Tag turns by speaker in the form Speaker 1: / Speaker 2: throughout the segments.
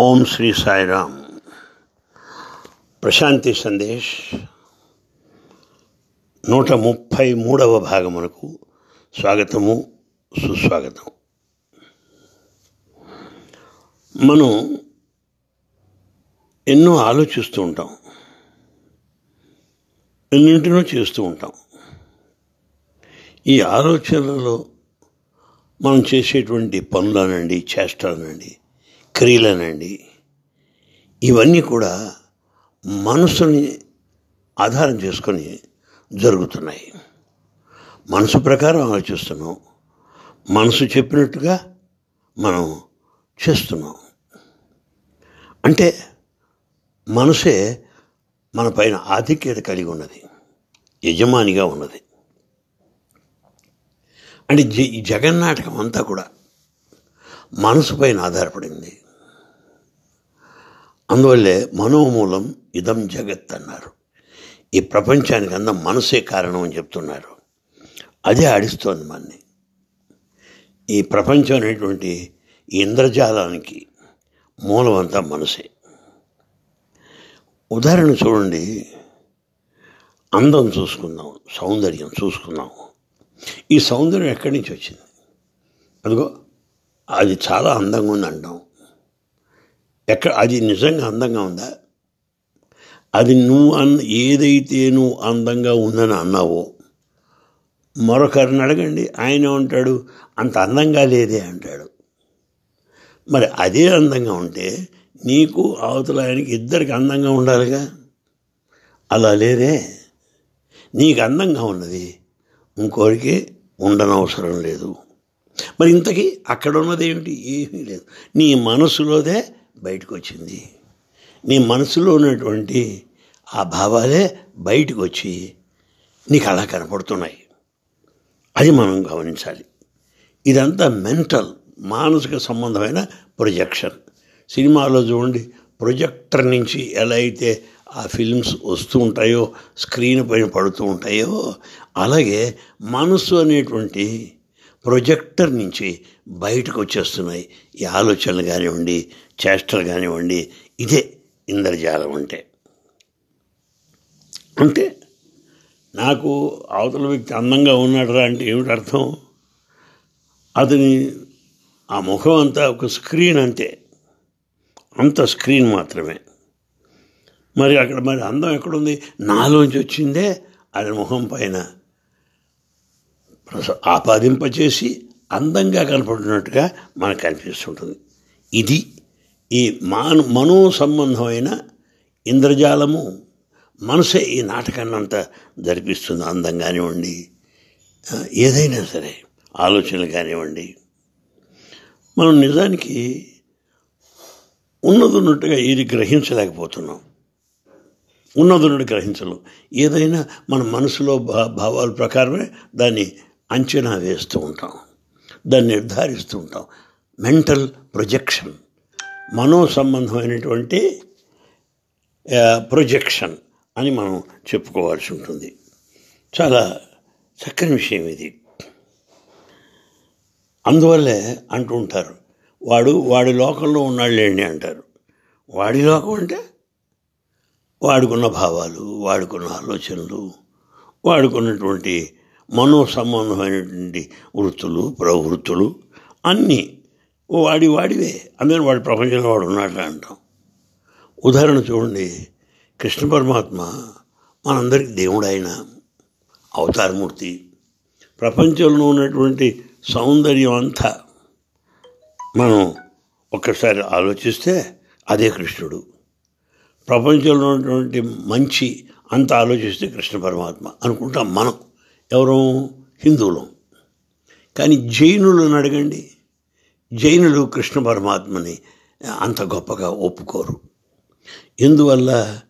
Speaker 1: ఓం శ్రీ సాయిరామ్. ప్రశాంతి సందేశ్. నూట ముప్పై మూడవ భాగమునకు స్వాగతము సుస్వాగతం. మనం ఎన్నో ఆలోచిస్తూ ఉంటాం. ఎన్నింటినో చేస్తూ ఉంటాం. ఈ ఆలోచనలలో మనం చేసేటువంటి పనులనండి చేష్టలనండి క్రియలనండి. ఇవన్నీ కూడా మనసుని ఆధారం చేసుకొని జరుగుతున్నాయి. మనసు ప్రకారం ఆలోచిస్తున్నాం. మనసు చెప్పినట్టుగా మనం చేస్తున్నాం. అంటే మనసే మన పైన ఆధిక్యత కలిగి ఉన్నది. యజమానిగా ఉన్నది. అంటే జ ఈ జగన్నాటకం అంతా కూడా మనసు పైన ఆధారపడింది. అందువల్లే మనోమూలం ఇదం జగత్ అన్నారు. ఈ ప్రపంచానికి అంతా మనసే కారణం అని చెప్తున్నారు. అదే ఆడిస్తోంది మనని. ఈ ప్రపంచం అనేటువంటి ఇంద్రజాలానికి మూలం అంతా మనసే. ఉదాహరణ చూడండి. అందం చూసుకుందాం సౌందర్యం చూసుకుందాం. ఈ సౌందర్యం ఎక్కడి నుంచి వచ్చింది? అదిగో అది చాలా అందంగా ఉంది అంటాం ఎక్కడ అది నిజంగా అందంగా ఉందా? అది నువ్వు అన్న ఏదైతే నువ్వు అందంగా ఉందని అన్నావో మరొకరిని అడగండి. ఆయన ఉంటాడు అంత అందంగా లేదే అంటాడు. మరి అదే అందంగా ఉంటే నీకు అవతల ఆయనకి ఇద్దరికి అందంగా ఉండాలిగా? అలా లేదే. నీకు అందంగా ఉన్నది ఇంకోరికి ఉండనవసరం లేదు. మరి ఇంతకీ అక్కడ ఉన్నది ఏమిటి? ఏమీ లేదు. నీ మనసులోదే బయటకు వచ్చింది నీ మనసులో ఉన్నటువంటి ఆ భావాలే బయటకు వచ్చి నీకు అలా కనపడుతున్నాయి. అది మనం గమనించాలి. ఇదంతా మెంటల్ మానసిక సంబంధమైన ప్రొజెక్షన్. సినిమాలో చూడండి ప్రొజెక్టర్ నుంచి ఎలా అయితే ఆ ఫిల్మ్స్ వస్తూ ఉంటాయో స్క్రీన్ పైన పడుతూ ఉంటాయో అలాగే మనసు అనేటువంటి ప్రొజెక్టర్ నుంచి బయటకు వచ్చేస్తున్నాయి ఈ ఆలోచనలు కానివ్వండి చేష్టలు కానివ్వండి ఇదే ఇంద్రజాలం అంటే. అంటే నాకు అవతల వ్యక్తి అందంగా ఉన్నాడురా అంటే ఏమిటి అర్థం? అతని ఆ ముఖం అంతా ఒక స్క్రీన్ అంతే. అంత స్క్రీన్ మాత్రమే. మరి అక్కడ మరి అందం ఎక్కడుంది? నాలోంచి వచ్చిందే అది ముఖం పైన ఆపాదింపచేసి అందంగా కనపడినట్టుగా మనకు కనిపిస్తుంటుంది. ఇది ఈ మాను మనో సంబంధమైన ఇంద్రజాలము మనసే ఈ నాటకాన్ని అంతా జరిపిస్తుంది అందం కానివ్వండి ఏదైనా సరే ఆలోచనలు కానివ్వండి. మనం నిజానికి ఉన్నది ఉన్నట్టుగా ఏది గ్రహించలేకపోతున్నాం. ఉన్నదున్నట్టు గ్రహించలేం. ఏదైనా మన మనసులో భావాల ప్రకారమే దాన్ని అంచనా వేస్తూ ఉంటాం. దాన్ని నిర్ధారిస్తూ ఉంటాం మెంటల్ ప్రొజెక్షన్. మనో సంబంధమైనటువంటి ప్రొజెక్షన్ అని మనం చెప్పుకోవాల్సి ఉంటుంది. చాలా చక్కని విషయం ఇది. అందువల్లే అంటూ ఉంటారు వాడు వాడి లోకంలో ఉన్నాళ్ళేండి అంటారు. వాడి లోకం అంటే? వాడుకున్న భావాలు వాడుకున్న ఆలోచనలు వాడుకున్నటువంటి మనో సంబంధమైనటువంటి వృత్తులు ప్రవృత్తులు అన్నీ వాడి వాడివే. అందరూ వాడి ప్రపంచంలో వాడు ఉన్నాడు అంటాం. ఉదాహరణ చూడండి. కృష్ణ పరమాత్మ మనందరికీ దేవుడు ఆయన అవతారమూర్తి. ప్రపంచంలో ఉన్నటువంటి సౌందర్యం అంతా మనం ఒక్కసారి ఆలోచిస్తే అదే కృష్ణుడు. ప్రపంచంలో ఉన్నటువంటి మంచి అంత ఆలోచిస్తే కృష్ణ పరమాత్మ అనుకుంటాం మనం. ఎవరు హిందువులం. కానీ జైనులను అడగండి. జైనులు కృష్ణ పరమాత్మని అంత గొప్పగా ఒప్పుకోరు. ఎందువల్ల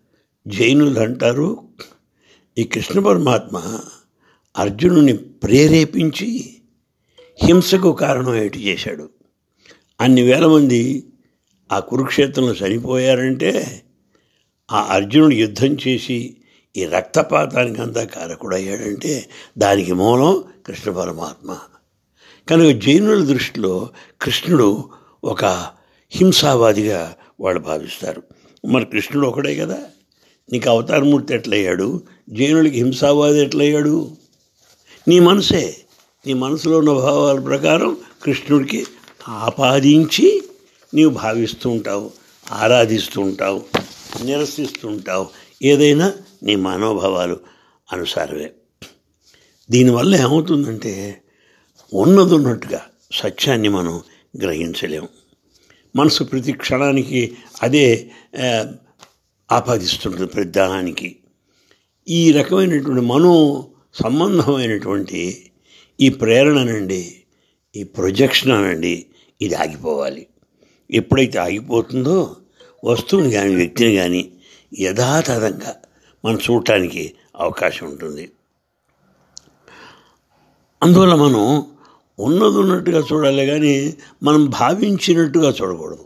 Speaker 1: జైనులు అంటారు? ఈ కృష్ణ పరమాత్మ అర్జునుని ప్రేరేపించి హింసకు కారణం ఏటి చేశాడు? అన్ని వేల మంది ఆ కురుక్షేత్రంలో చనిపోయారంటే ఆ అర్జునుడు యుద్ధం చేసి ఈ రక్తపాతానికి అంతా కారకుడయ్యాడంటే దానికి మూలం కృష్ణ పరమాత్మ. కనుక జైనుల దృష్టిలో కృష్ణుడు ఒక హింసావాదిగా వాళ్ళు భావిస్తారు. మరి కృష్ణుడు ఒకడే కదా? నీకు అవతారమూర్తి ఎట్లయ్యాడు? జైనుడికి హింసావాది ఎట్లయ్యాడు? నీ మనసే. నీ మనసులో ఉన్న భావాల ప్రకారం కృష్ణుడికి ఆపాదించి నీవు భావిస్తూ ఉంటావు ఆరాధిస్తూ ఉంటావు నిరసిస్తూ ఉంటావు. ఏదైనా నీ మనోభావాలు అనుసారమే. దీనివల్ల ఏమవుతుందంటే ఉన్నది ఉన్నట్టుగా సత్యాన్ని మనం గ్రహించలేము. మనసు ప్రతి క్షణానికి అదే ఆపాదిస్తుంటుంది ప్రతిదానికి ఈ రకమైనటువంటి మనో సంబంధమైనటువంటి ఈ ప్రేరణ నుండి ఈ ప్రొజెక్షన్ అనండి ఇది ఆగిపోవాలి. ఎప్పుడైతే ఆగిపోతుందో వస్తువుని కానీ వ్యక్తిని కానీ యథాతథంగా మనం చూడటానికి అవకాశం ఉంటుంది. అందువల్ల మనం ఉన్నది ఉన్నట్టుగా చూడాలి కానీ మనం భావించినట్టుగా చూడకూడదు.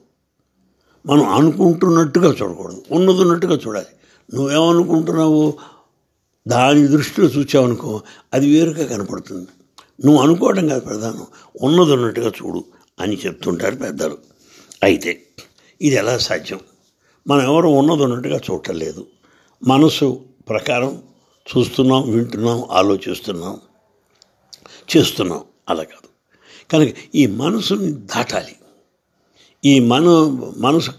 Speaker 1: మనం అనుకుంటున్నట్టుగా చూడకూడదు. ఉన్నది ఉన్నట్టుగా చూడాలి. నువ్వేమనుకుంటున్నావు దాని దృష్టిలో చూచావనుకో అది వేరుగా కనపడుతుంది. నువ్వు అనుకోవడం కాదు ప్రధానం. ఉన్నది ఉన్నట్టుగా చూడు అని చెప్తుంటారు పెద్దలు. అయితే ఇది ఎలా సాధ్యం? మనం ఎవరు ఉన్నది ఉన్నట్టుగా చూడటం లేదు. మనసు ప్రకారం చూస్తున్నాం వింటున్నాం ఆలోచిస్తున్నాం చేస్తున్నాం. అలా కాదు. కనుక ఈ మనసుని దాటాలి. ఈ మన మనసు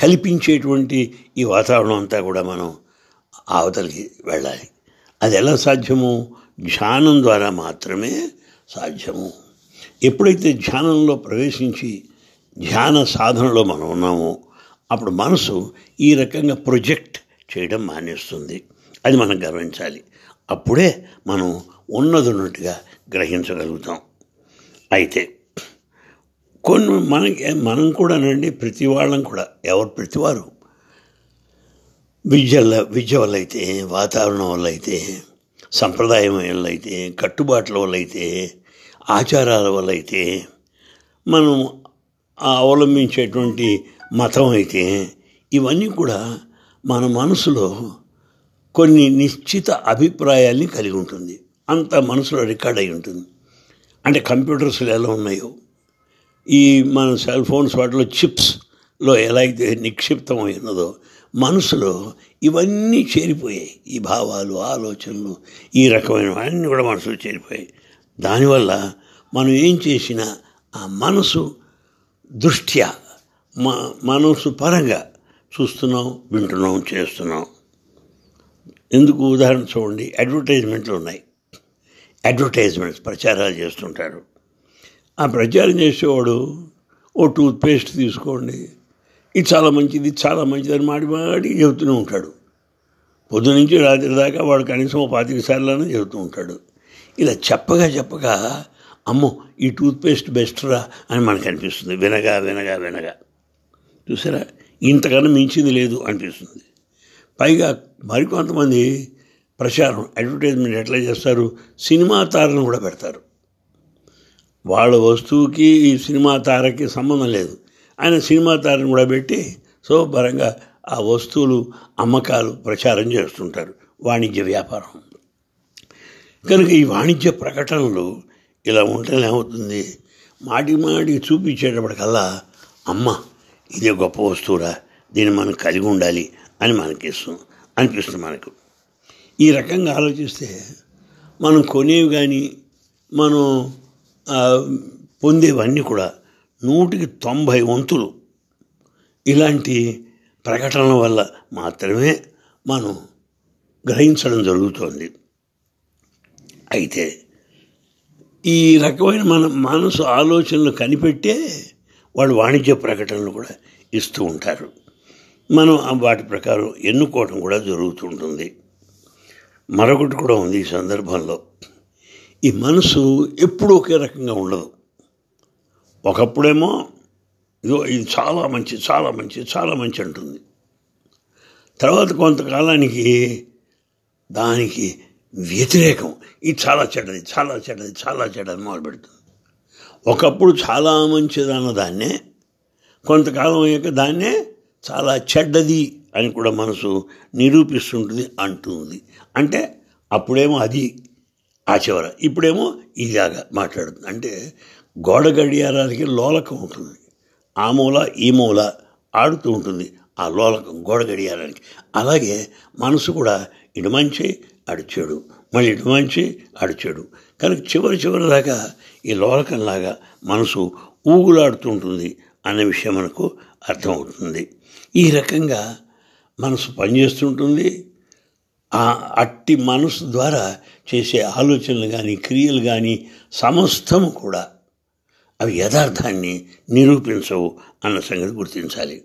Speaker 1: కల్పించేటువంటి ఈ వాతావరణం అంతా కూడా మనం అవతలికి వెళ్ళాలి. అది ఎలా సాధ్యము? ధ్యానం ద్వారా మాత్రమే సాధ్యము. ఎప్పుడైతే ధ్యానంలో ప్రవేశించి ధ్యాన సాధనలో మనం ఉన్నామో అప్పుడు మనసు ఈ రకంగా ప్రొజెక్ట్ చేయడం మానేస్తుంది. అది మనం గర్వించాలి అప్పుడే మనం ఉన్నది ఉన్నట్టుగా గ్రహించగలుగుతాం. అయితే కొన్ని మనకి మనం కూడానండి ప్రతి వాళ్ళం కూడా ఎవరు ప్రతివారు విద్య విద్య వల్ల అయితే వాతావరణం వల్ల అయితే సంప్రదాయం వల్ల అయితే కట్టుబాట్ల వల్ల అయితే ఆచారాల వల్ల అయితే మనం అవలంబించేటువంటి మతం అయితే ఇవన్నీ కూడా మన మనసులో కొన్ని నిశ్చిత అభిప్రాయాల్ని కలిగి ఉంటుంది. అంత మనసులో రికార్డ్ అయి ఉంటుంది. అంటే కంప్యూటర్స్లో ఎలా ఉన్నాయో ఈ మన సెల్ ఫోన్స్ వాటిలో చిప్స్లో ఎలా అయితే నిక్షిప్తమై ఉన్నదో మనసులో ఇవన్నీ చేరిపోయాయి. ఈ భావాలు ఆలోచనలు ఈ రకమైన అన్నీ కూడా మనసులో చేరిపోయాయి. దానివల్ల మనం ఏం చేసినా ఆ మనసు దృష్ట్యా మ మనసు పరంగా చూస్తున్నాం వింటున్నాం చేస్తున్నాం. ఎందుకు ఉదాహరణ చూడండి అడ్వర్టైజ్మెంట్లు ఉన్నాయి. అడ్వర్టైజ్మెంట్స్ ప్రచారాలు చేస్తుంటారు. ఆ ప్రచారం చేసేవాడు ఓ టూత్పేస్ట్ తీసుకోండి. ఇది చాలా మంచిది ఇది చాలా మంచిది అని మాడి మాడి చెబుతూనే ఉంటాడు. పొద్దు నుంచి రాత్రి దాకా వాడు కనీసం ఓ పాతిక సార్లు చెబుతూ ఉంటాడు. ఇలా చెప్పగా చెప్పగా అమ్మో ఈ టూత్పేస్ట్ బెస్ట్రా అని మనకు అనిపిస్తుంది. వినగా వినగా వినగా. చూసారా? ఇంతకన్నా మించింది లేదు అనిపిస్తుంది. పైగా మరికొంతమంది ప్రచారం అడ్వర్టైజ్మెంట్ ఎట్లా చేస్తారు? సినిమా తారను కూడా పెడతారు. వాళ్ళ వస్తువుకి ఈ సినిమా తారకి సంబంధం లేదు. ఆయన సినిమా తారను కూడా పెట్టి శుభపరంగా ఆ వస్తువులు అమ్మకాలు ప్రచారం చేస్తుంటారు. వాణిజ్య వ్యాపారం. కనుక ఈ వాణిజ్య ప్రకటనలు ఇలా ఉంటే ఏమవుతుంది మాటి మాటి చూపించేటప్పటికల్లా అమ్మ ఇది గొప్ప వస్తువురా దీన్ని మనం కలిగి ఉండాలి అని మనకిస్తుంది అనిపిస్తుంది మనకు. ఈ రకంగా ఆలోచిస్తే మనం కొనేవి కానీ మనం పొందేవన్నీ కూడా నూటికి తొంభై వంతులు. ఇలాంటి ప్రకటనల వల్ల మాత్రమే మనం గ్రహించడం జరుగుతోంది. అయితే ఈ రకమైన మన మనసు ఆలోచనలు కనిపెట్టే వాళ్ళు వాణిజ్య ప్రకటనలు కూడా ఇస్తూ ఉంటారు. మనం ఆ వాటి ప్రకారం ఎన్నుకోవడం కూడా జరుగుతుంటుంది. మరొకటి కూడా ఉంది ఈ సందర్భంలో. ఈ మనసు ఎప్పుడూ ఒకే రకంగా ఉండదు. ఒకప్పుడేమో ఇదో ఇది చాలా మంచి చాలా మంచి చాలా మంచి అంటుంది. తర్వాత కొంతకాలానికి దానికి వ్యతిరేకం ఇది చాలా చెడ్డది చాలా చెడ్డది చాలా చెడ్డది మొదలు పెడుతుంది ఒకప్పుడు చాలా మంచిదన్న దాన్నే కొంతకాలం అయ్యాక దాన్నే చాలా చెడ్డది అని కూడా మనసు నిరూపిస్తుంటుంది అంటుంది. అంటే అప్పుడేమో అది ఆ చివర. ఇప్పుడేమో ఇలాగా మాట్లాడుతుంది. అంటే గోడ గడియారానికి లోలకం ఉంటుంది. ఆ మూల ఈ మూల ఆడుతూ ఉంటుంది. ఆ లోలకం గోడ గడియారానికి. అలాగే మనసు కూడా ఇటు మంచి అడు చెడు మళ్ళీ ఇటు మంచి అడు చెడు. కనుక చివరి చివరి దాకా ఈ లోలకంలాగా మనసు ఊగులాడుతుంటుంది అనే విషయం మనకు అర్థమవుతుంది. ఈ రకంగా మనసు పనిచేస్తుంటుంది. ఆ అట్టి మనసు ద్వారా చేసే ఆలోచనలు కానీ క్రియలు కానీ సమస్తము కూడా అవి యథార్థాన్ని నిరూపించవు అన్న సంగతి గుర్తించాలి.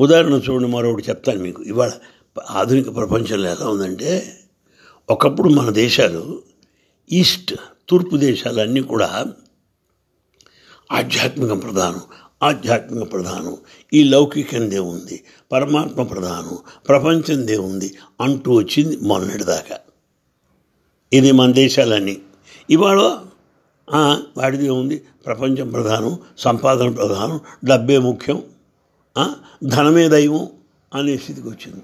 Speaker 1: ఉదాహరణ చూడండి మరొకటి చెప్తాను మీకు. ఇవాళ ఆధునిక ప్రపంచంలో ఎలా ఉందంటే ఒకప్పుడు మన దేశాలు ఈస్ట్ తూర్పు దేశాలన్నీ కూడా ఆధ్యాత్మిక ప్రధానం ఆధ్యాత్మిక ప్రధానం. ఈ లౌకికం ఉంది పరమాత్మ ప్రధానం ప్రపంచందే ఉంది అంటూ వచ్చింది మొన్నటిదాకా ఇది మన దేశాలన్నీ. ఇవాళ వాడిది ఉంది ప్రపంచం ప్రధానం సంపాదన ప్రధానం డబ్బే ముఖ్యం ధనమే దైవం అనే స్థితికి వచ్చింది.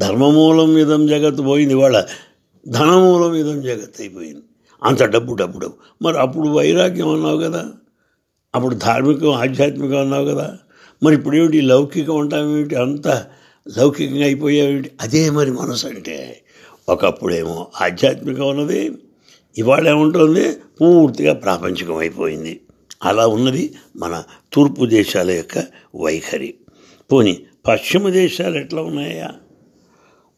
Speaker 1: ధర్మమూలం ఇదం జగత్తు పోయింది ఇవాళ ధనమూలం ఇదం జగత్ అయిపోయింది. అంత డబ్బు డబ్బు డబ్బు. మరి అప్పుడు వైరాగ్యం అన్నావు కదా. అప్పుడు ధార్మికం ఆధ్యాత్మికం అన్నావు కదా. మరి ఇప్పుడు ఏమిటి లౌకికం అంటావేమిటి అంత లౌకికంగా అయిపోయావేమిటి అదే మరి మనసు అంటే. ఒకప్పుడేమో ఆధ్యాత్మికం ఉన్నది ఇవాళ ఏముంటుంది? పూర్తిగా ప్రాపంచికం అయిపోయింది. అలా ఉన్నది మన తూర్పు దేశాల యొక్క వైఖరి. పోని పశ్చిమ దేశాలు ఎట్లా ఉన్నాయా?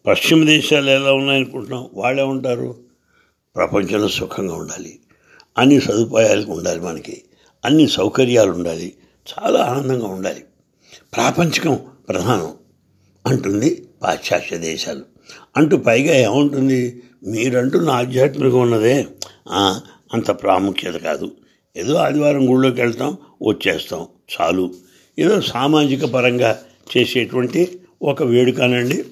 Speaker 1: పశ్చిమ దేశాలు ఎలా ఉన్నాయనుకుంటున్నాం వాళ్ళే ఉంటారు ప్రపంచంలో సుఖంగా ఉండాలి. అన్ని సదుపాయాలు ఉండాలి మనకి. అన్ని సౌకర్యాలు ఉండాలి. చాలా ఆనందంగా ఉండాలి. ప్రాపంచికం ప్రధానం అంటుంది పాశ్చాత్య దేశాలు. అంటూ పైగా ఏముంటుంది? మీరంటున్న ఆధ్యాత్మికం ఉన్నదే. అంత ప్రాముఖ్యత కాదు. ఏదో ఆదివారం గుళ్ళోకి వెళ్తాం వచ్చేస్తాం. చాలు. ఏదో సామాజిక పరంగా చేసేటువంటి ఒక వేడుకనండి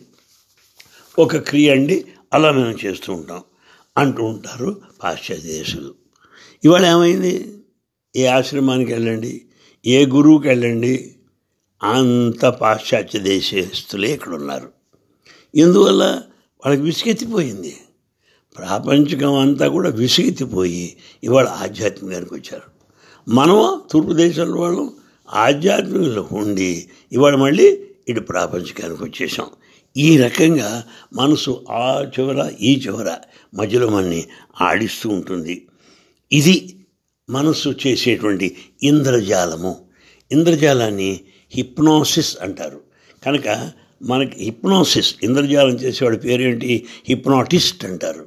Speaker 1: ఒక క్రియ అండి. అలా మేము చేస్తూ ఉంటాం. అంటూ ఉంటారు పాశ్చాత్య దేశాలు. ఇవాళ ఏమైంది ఏ ఆశ్రమానికి వెళ్ళండి? ఏ గురువుకి వెళ్ళండి? అంత పాశ్చాత్య దేశస్తులే ఇక్కడ ఉన్నారు ఎందువల్ల? వాళ్ళకి విసిగెత్తిపోయింది. ప్రాపంచికం అంతా కూడా విసిగెత్తిపోయి ఇవాళ ఆధ్యాత్మికానికి వచ్చారు. మనం తూర్పు దేశాల వాళ్ళు ఆధ్యాత్మికంలో ఉండి ఇవాళ మళ్ళీ ఇటు ప్రాపంచికానికి వచ్చేసాం. ఈ రకంగా మనసు ఆ చివర ఈ చివర మధ్యలో మనని ఆడిస్తూ ఉంటుంది. ఇది మనసు చేసేటువంటి ఇంద్రజాలము. ఇంద్రజాలాన్ని హిప్నోసిస్ అంటారు. కనుక మనకి హిప్నోసిస్ ఇంద్రజాలం చేసేవాడి పేరేంటి? హిప్నాటిస్ట్ అంటారు.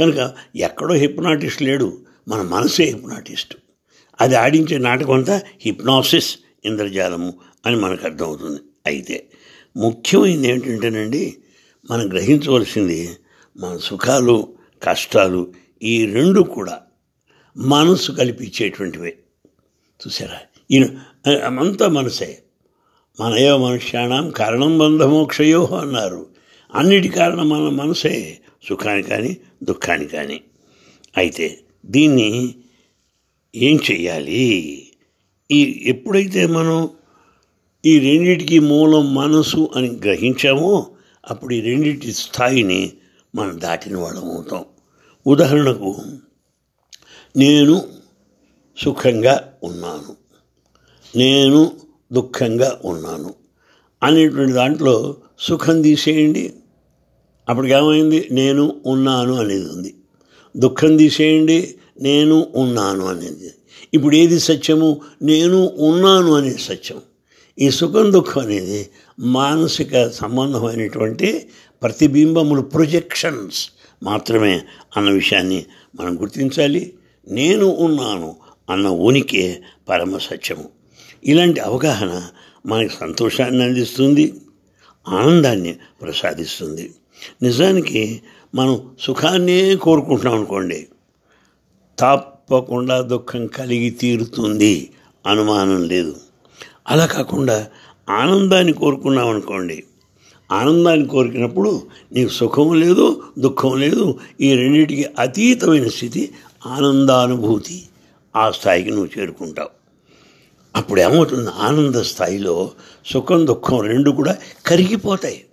Speaker 1: కనుక ఎక్కడో హిప్నాటిస్ట్ లేడు. మన మనసే హిప్నాటిస్ట్. అది ఆడించే నాటకం అంతా హిప్నాసిస్ ఇంద్రజాలము అని మనకు అర్థమవుతుంది. అయితే ముఖ్యమైనది ఏంటంటేనండి మనం గ్రహించవలసింది మన సుఖాలు కష్టాలు ఈ రెండు కూడా మనసు కల్పించేటువంటివే. చూసారా ఈ అంతా మనసే. మనయో మనుష్యాణం కారణం బంధమోక్షయో అన్నారు. అన్నిటి కారణం మన మనసే సుఖానికి కానీ దుఃఖానికి కానీ. అయితే దీన్ని ఏం చెయ్యాలి? ఈ ఎప్పుడైతే మనం ఈ రెండిటికి మూలం మనసు అని గ్రహించామో అప్పుడు ఈ రెండింటి స్థాయిని మనం దాటిన వాళ్ళం అవుతాం. ఉదాహరణకు నేను సుఖంగా ఉన్నాను. నేను దుఃఖంగా ఉన్నాను. అనేటువంటి దాంట్లో సుఖం తీసేయండి. అప్పటికేమైంది నేను ఉన్నాను అనేది ఉంది. దుఃఖం తీసేయండి. నేను ఉన్నాను అనేది. ఇప్పుడు ఏది సత్యము? నేను ఉన్నాను అనేది సత్యం. ఈ సుఖం దుఃఖం అనేది మానసిక సంబంధమైనటువంటి ప్రతిబింబములు ప్రొజెక్షన్స్ మాత్రమే అన్న విషయాన్ని మనం గుర్తించాలి. నేను ఉన్నాను అన్న ఉనికి పరమ సత్యము. ఇలాంటి అవగాహన మనకి సంతోషాన్ని అందిస్తుంది ఆనందాన్ని ప్రసాదిస్తుంది. నిజానికి మనం సుఖాన్నే కోరుకుంటున్నాం అనుకోండి తప్పకుండా దుఃఖం కలిగి తీరుతుంది అనుమానం లేదు. అలా కాకుండా ఆనందాన్ని కోరుకున్నాం అనుకోండి ఆనందాన్ని కోరికినప్పుడు నీకు సుఖం లేదు దుఃఖం లేదు ఈ రెండింటికి అతీతమైన స్థితి ఆనందానుభూతి ఆ స్థాయికి నువ్వు చేరుకుంటావు. అప్పుడు ఏమవుతుంది? ఆనంద స్థాయిలో సుఖం దుఃఖం రెండు కూడా కరిగిపోతాయి.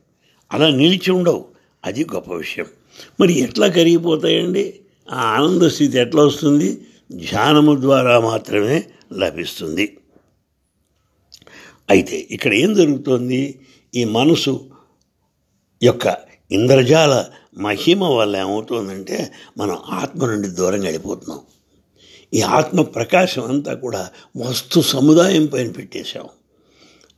Speaker 1: అలా నిలిచి ఉండవు. అది గొప్ప విషయం. మరి ఎట్లా కరిగిపోతాయండి? ఆ ఆనంద స్థితి ఎట్లా వస్తుంది? ధ్యానము ద్వారా మాత్రమే లభిస్తుంది. అయితే ఇక్కడ ఏం జరుగుతోంది? ఈ మనసు యొక్క ఇంద్రజాల మహిమ వల్ల ఏమవుతుందంటే మనం ఆత్మ నుండి దూరంగా వెళ్ళిపోతున్నాం. ఈ ఆత్మ ప్రకాశం అంతా కూడా వస్తు సముదాయం పైన పెట్టేశాం.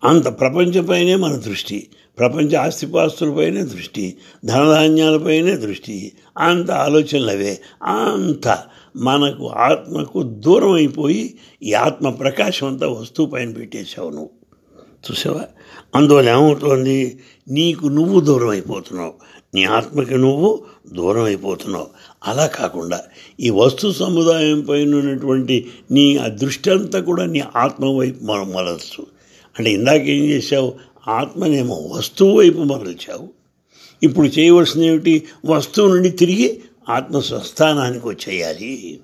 Speaker 1: అంత ప్రపంచపైనే మన దృష్టి ప్రపంచ ఆస్తిపాస్తులపైనే దృష్టి ధనధాన్యాలపైనే దృష్టి అంత ఆలోచనలు అవే. అంత మనకు ఆత్మకు దూరం అయిపోయి ఈ ఆత్మ ప్రకాశం అంతా వస్తువు పైన పెట్టేశావు నువ్వు. చూసావా? అందువల్ల ఏమవుతోంది నీకు నువ్వు దూరం అయిపోతున్నావు నీ ఆత్మకి నువ్వు దూరం అయిపోతున్నావు అలా కాకుండా ఈ వస్తు సముదాయం పైన ఉన్నటువంటి నీ ఆ దృష్టి అంతా కూడా నీ ఆత్మ వైపు మనం మరల్చు. అంటే ఇందాక ఏం చేశావు? ఆత్మనేమో వస్తువు వైపు మరల్చావు. ఇప్పుడు చేయవలసింది ఏమిటి? వస్తువు నుండి తిరిగి ఆత్మ స్వస్థానానికి వచ్చేయాలి.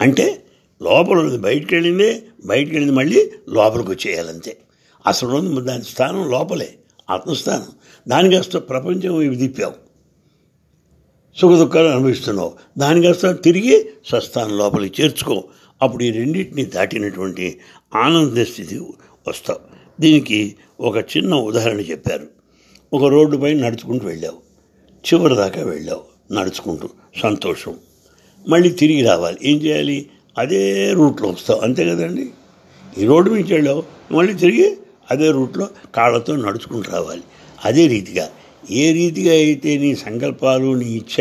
Speaker 1: అంటే లోపల ఉన్నది బయటికి వెళ్ళిందే బయటకు వెళ్ళింది మళ్ళీ లోపలికి వచ్చేయాలంతే. అసలు దాని స్థానం లోపలే ఆత్మస్థానం దానికి వస్తే ప్రపంచం ఇవి తిప్పావు. సుఖ దుఃఖాలు అనుభవిస్తున్నావు. దానికి వస్తే తిరిగి స్వస్థానం లోపలికి చేర్చుకో. అప్పుడు ఈ రెండింటిని దాటినటువంటి ఆనంద స్థితి వస్తావు. దీనికి ఒక చిన్న ఉదాహరణ చెప్పారు. ఒక రోడ్డుపై నడుచుకుంటూ వెళ్ళావు. చివరి దాకా వెళ్ళావు. నడుచుకుంటూ సంతోషం. మళ్ళీ తిరిగి రావాలి. ఏం చేయాలి? అదే రూట్లో వస్తావు. అంతే కదండి? ఈ రోడ్డు నుంచి వెళ్ళావు. మళ్ళీ తిరిగి అదే రూట్లో కాళ్ళతో నడుచుకుంటూ రావాలి. అదే రీతిగా ఏ రీతిగా అయితే నీ సంకల్పాలు నీ ఇచ్ఛ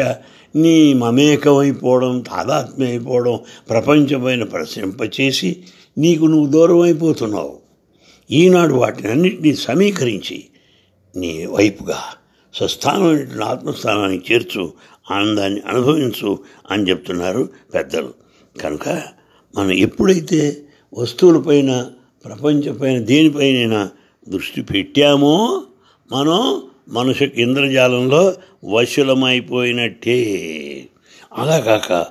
Speaker 1: నీ మమేకమైపోవడం తాదాత్మ్యమైపోవడం ప్రపంచమైన ప్రశ్నింపచేసి నీకు నువ్వు దూరం అయిపోతున్నావు ఈనాడు వాటిని అన్నింటినీ సమీకరించి నీ వైపుగా స్వస్థానమైనటువంటి ఆత్మస్థానానికి చేర్చు ఆనందాన్ని అనుభవించు అని చెప్తున్నారు పెద్దలు. కనుక మనం ఎప్పుడైతే వస్తువులపైన ప్రపంచపైన దేనిపైనైనా దృష్టి పెట్టామో మనం మనుషు ఇంద్రజాలంలో వశులమైపోయినట్టే. అలా కాక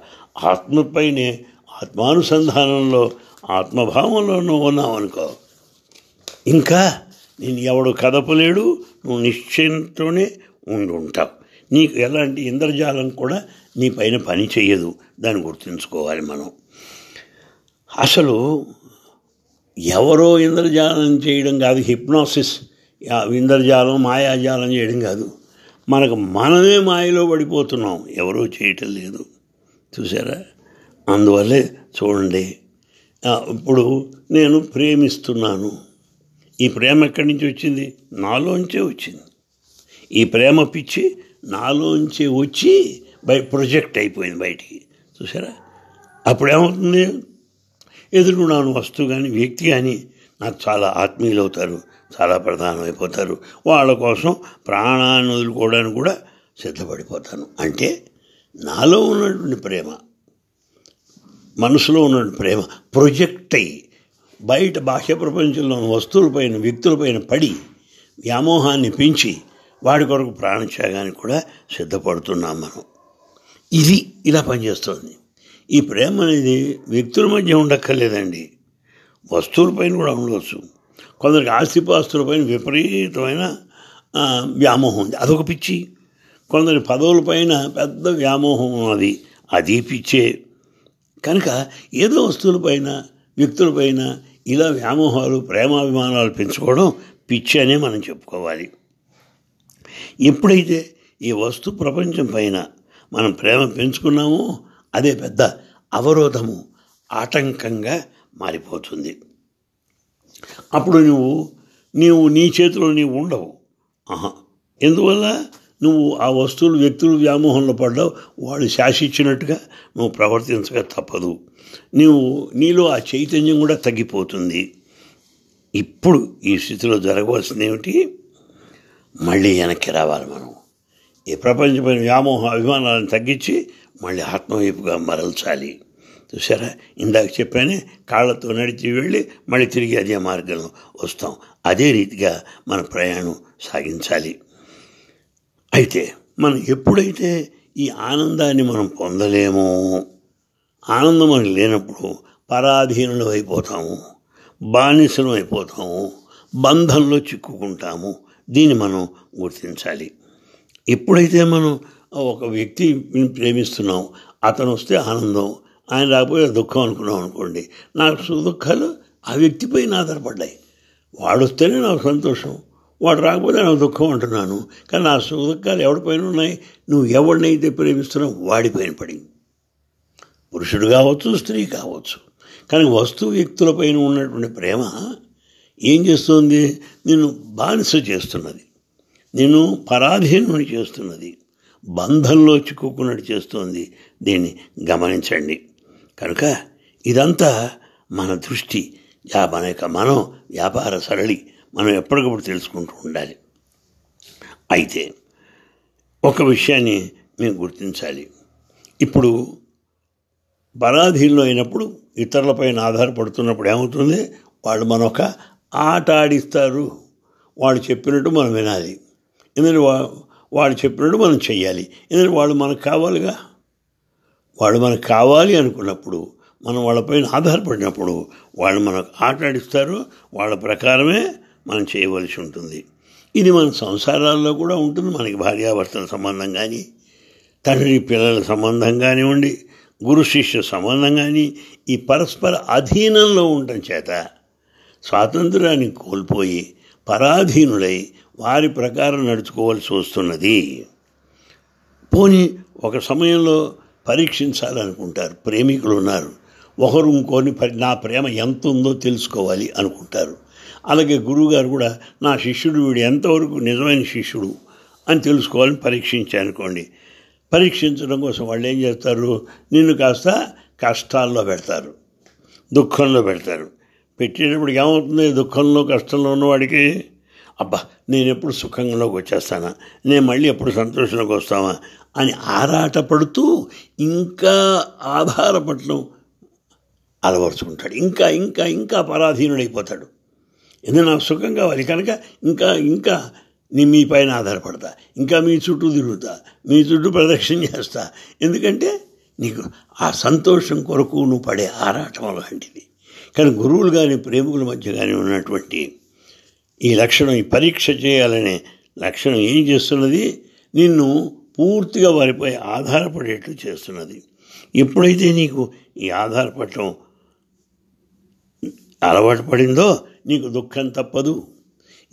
Speaker 1: ఆత్మపైనే ఆత్మానుసంధానంలో ఆత్మభావంలో నువ్వు ఇంకా నేను ఎవడు కదపలేడు నువ్వు నిశ్చయంతోనే ఉండుంటావు. నీకు ఎలాంటి ఇంద్రజాలం కూడా నీ పైన పని చేయదు దాన్ని గుర్తుంచుకోవాలి మనం. అసలు ఎవరో ఇంద్రజాలం చేయడం కాదు హిప్నాసిస్ ఇంద్రజాలం మాయాజాలం చేయడం కాదు. మనకు మనమే మాయలో పడిపోతున్నాం. ఎవరో చేయటం లేదు. చూసారా? అందువల్లే చూడండి. ఇప్పుడు నేను ప్రేమిస్తున్నాను. ఈ ప్రేమ ఎక్కడి నుంచి వచ్చింది? నాలోంచే వచ్చింది. ఈ ప్రేమ పిచ్చి నాలోంచే వచ్చి బయ ప్రొజెక్ట్ అయిపోయింది బయటికి. చూసారా? అప్పుడు ఏమవుతుంది ఎదుర్కొన్నాను వస్తువు కానీ వ్యక్తి కానీ నాకు చాలా ఆత్మీయులు అవుతారు చాలా ప్రధానమైపోతారు. వాళ్ళ కోసం ప్రాణాన్ని వదులుకోవడానికి కూడా సిద్ధపడిపోతాను. అంటే నాలో ఉన్నటువంటి ప్రేమ మనసులో ఉన్నటువంటి ప్రేమ ప్రొజెక్ట్ అయ్యి బయట బాహ్య ప్రపంచంలో వస్తువులపైన వ్యక్తులపైన పడి వ్యామోహాన్ని పెంచి వాడి కొరకు ప్రాణత్యాగానికి కూడా సిద్ధపడుతున్నాం మనం. ఇది ఇలా పనిచేస్తుంది. ఈ ప్రేమ అనేది వ్యక్తుల మధ్య ఉండక్కర్లేదండి. వస్తువులపైన కూడా ఉండవచ్చు. కొందరికి ఆస్తిపాస్తులపైన విపరీతమైన వ్యామోహం ఉంది. అదొక పిచ్చి. కొందరి పదవులపైన పెద్ద వ్యామోహం ఉన్నది. అది పిచ్చే. కనుక ఏదో వస్తువులపైన వ్యక్తులపైన ఇలా వ్యామోహాలు ప్రేమాభిమానాలు పెంచుకోవడం పిచ్చి అనే మనం చెప్పుకోవాలి. ఎప్పుడైతే ఈ వస్తు ప్రపంచం పైన మనం ప్రేమ పెంచుకున్నామో అదే పెద్ద అవరోధము ఆటంకంగా మారిపోతుంది. అప్పుడు నువ్వు నీవు నీ చేతిలో నీవు ఉండవు. ఆహా. ఎందువల్ల? నువ్వు ఆ వస్తువులు వ్యక్తులు వ్యామోహంలో పడ్డావు. వాళ్ళు శాసించినట్టుగా నువ్వు ప్రవర్తించక తప్పదు. నీవు నీలో ఆ చైతన్యం కూడా తగ్గిపోతుంది. ఇప్పుడు ఈ స్థితిలో జరగవలసింది ఏమిటి? మళ్ళీ వెనక్కి రావాలి మనం. ఈ ప్రపంచమైన వ్యామోహ అభిమానాలను తగ్గించి మళ్ళీ ఆత్మవైపుగా మరల్చాలి. చూసారా ఇందాక చెప్పానే కాళ్ళతో నడిచి వెళ్ళి మళ్ళీ తిరిగి అదే మార్గంలో వస్తాం. అదే రీతిగా మన ప్రయాణం సాగించాలి. అయితే మనం ఎప్పుడైతే ఈ ఆనందాన్ని మనం పొందలేమో ఆనందం మనకి లేనప్పుడు పరాధీనులు అయిపోతాము బానిసలు అయిపోతాము బంధంలో చిక్కుకుంటాము. దీన్ని మనం గుర్తించాలి. ఎప్పుడైతే మనం ఒక వ్యక్తిని ప్రేమిస్తున్నాం అతను వస్తే ఆనందం ఆయన రాకపోతే దుఃఖం అనుకున్నాం అనుకోండి. నాకు సుఖ దుఃఖాలు ఆ వ్యక్తిపైన ఆధారపడ్డాయి వాడు వస్తేనే నాకు సంతోషం వాడు రాకపోతే నాకు దుఃఖం అంటున్నాను. కానీ నా సుఖ దుఃఖాలు ఎవడిపైన ఉన్నాయి? నువ్వు ఎవడినైతే ప్రేమిస్తున్నావు? వాడిపైన పడి పురుషుడు కావచ్చు స్త్రీ కావచ్చు. కానీ వస్తువు వ్యక్తులపైన ఉన్నటువంటి ప్రేమ ఏం చేస్తుంది? నిన్ను బానిస చేస్తున్నది. నేను పరాధీనుని చేస్తున్నది. బంధంలో చిక్కుకున్నట్టు చేస్తుంది. దీన్ని గమనించండి. కనుక ఇదంతా మన దృష్టి. మన యొక్క మనం వ్యాపార సరళి. మనం ఎప్పటికప్పుడు తెలుసుకుంటూ ఉండాలి. అయితే ఒక విషయాన్ని మేము గుర్తించాలి. ఇప్పుడు పరాధీనులు అయినప్పుడు ఇతరులపైన ఆధారపడుతున్నప్పుడు ఏమవుతుంది? వాళ్ళు మనొక ఆట ఆడిస్తారు. వాళ్ళు చెప్పినట్టు మనం వినాలి. ఎందుకంటే వా వాళ్ళు చెప్పినట్టు మనం చెయ్యాలి. ఎందుకంటే వాళ్ళు మనకు కావాలిగా. వాళ్ళు మనకు కావాలి అనుకున్నప్పుడు మనం వాళ్ళపైన ఆధారపడినప్పుడు వాళ్ళు మనకు ఆట ఆడిస్తారు వాళ్ళ ప్రకారమే మనం చేయవలసి ఉంటుంది. ఇది మన సంసారాల్లో కూడా ఉంటుంది. మనకి భార్యాభర్తల సంబంధం కానీ తండ్రి పిల్లల సంబంధం కానివ్వండి గురు శిష్య సంబంధం కానీ ఈ పరస్పర అధీనంలో ఉండటం చేత స్వాతంత్రాన్ని కోల్పోయి పరాధీనులై వారి ప్రకారం నడుచుకోవాల్సి వస్తున్నది. పోనీ ఒక సమయంలో పరీక్షించాలనుకుంటారు. ప్రేమికులు ఉన్నారు. ఒకరు ఇంకోని నా ప్రేమ ఎంత ఉందో తెలుసుకోవాలి అనుకుంటారు. అలాగే గురువుగారు కూడా నా శిష్యుడు వీడు ఎంతవరకు నిజమైన శిష్యుడు? అని తెలుసుకోవాలని పరీక్షించానుకోండి పరీక్షించడం కోసం వాళ్ళు ఏం చేస్తారు? నిన్ను కాస్త కష్టాల్లో పెడతారు. దుఃఖంలో పెడతారు. పెట్టేటప్పుడు ఏమవుతుంది? దుఃఖంలో కష్టంలో ఉన్నవాడికి అబ్బా నేను ఎప్పుడు సుఖంలోకి వచ్చేస్తానా? నేను మళ్ళీ ఎప్పుడు సంతోషంలోకి వస్తామా అని ఆరాటపడుతూ ఇంకా ఆధారపడటం అలవరుచుకుంటాడు. ఇంకా ఇంకా ఇంకా పరాధీనుడైపోతాడు. ఎందుకు నాకు సుఖం కావాలి? కనుక ఇంకా ఇంకా నీ మీ పైన ఆధారపడతా. ఇంకా మీ చుట్టూ తిరుగుతా. మీ చుట్టూ ప్రదక్షిణ చేస్తా. ఎందుకంటే నీకు ఆ సంతోషం కొరకు నువ్వు పడే ఆరాటం అలాంటిది. కానీ గురువులు కానీ ప్రేమికుల మధ్య కానీ ఉన్నటువంటి ఈ లక్షణం ఈ పరీక్ష చేయాలనే లక్షణం ఏం చేస్తున్నది? నిన్ను పూర్తిగా వారిపై ఆధారపడేట్లు చేస్తున్నది. ఎప్పుడైతే నీకు ఈ ఆధారపడటం అలవాటు పడిందో నీకు దుఃఖం తప్పదు.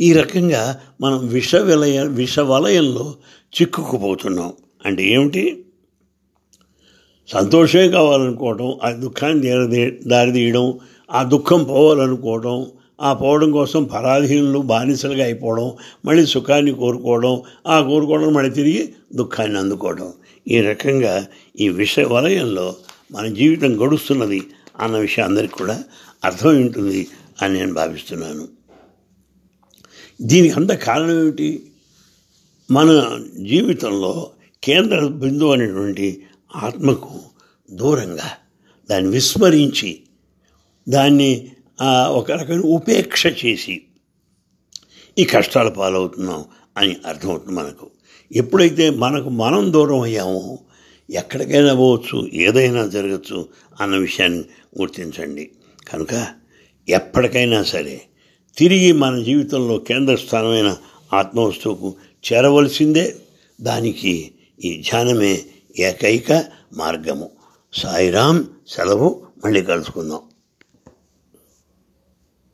Speaker 1: ఈ రకంగా మనం విష విలయ విష వలయంలో చిక్కుకుపోతున్నాం. అంటే ఏమిటి? సంతోషమే కావాలనుకోవటం ఆ దుఃఖాన్ని దారి దారితీయడం ఆ దుఃఖం పోవాలనుకోవటం ఆ పోవడం కోసం పరాధీనులు బానిసలుగా అయిపోవడం మళ్ళీ సుఖాన్ని కోరుకోవడం ఆ కోరుకోవడం మళ్ళీ తిరిగి దుఃఖాన్ని అందుకోవడం. ఈ రకంగా ఈ విష వలయంలో మన జీవితం గడుస్తున్నది అన్న విషయం అందరికీ కూడా అర్థమై ఉంటుంది అని నేను భావిస్తున్నాను. దీనికి అంత కారణం ఏమిటి? మన జీవితంలో కేంద్ర బిందువు అనేటువంటి ఆత్మకు దూరంగా దాన్ని విస్మరించి దాన్ని ఒక రకమైన ఉపేక్ష చేసి ఈ కష్టాల పాలవుతున్నాం అని అర్థమవుతుంది మనకు. ఎప్పుడైతే మనకు మనం దూరం అయ్యామో ఎక్కడికైనా పోవచ్చు ఏదైనా జరగచ్చు అన్న విషయాన్ని గుర్తించండి. కనుక ఎప్పటికైనా సరే తిరిగి మన జీవితంలో కేంద్ర స్థానమైన ఆత్మవస్తువుకు చేరవలసిందే దానికి ఈ ధ్యానమే ఏకైక మార్గము. సాయిరాం సెలవు మళ్ళీ కలుసుకుందాం.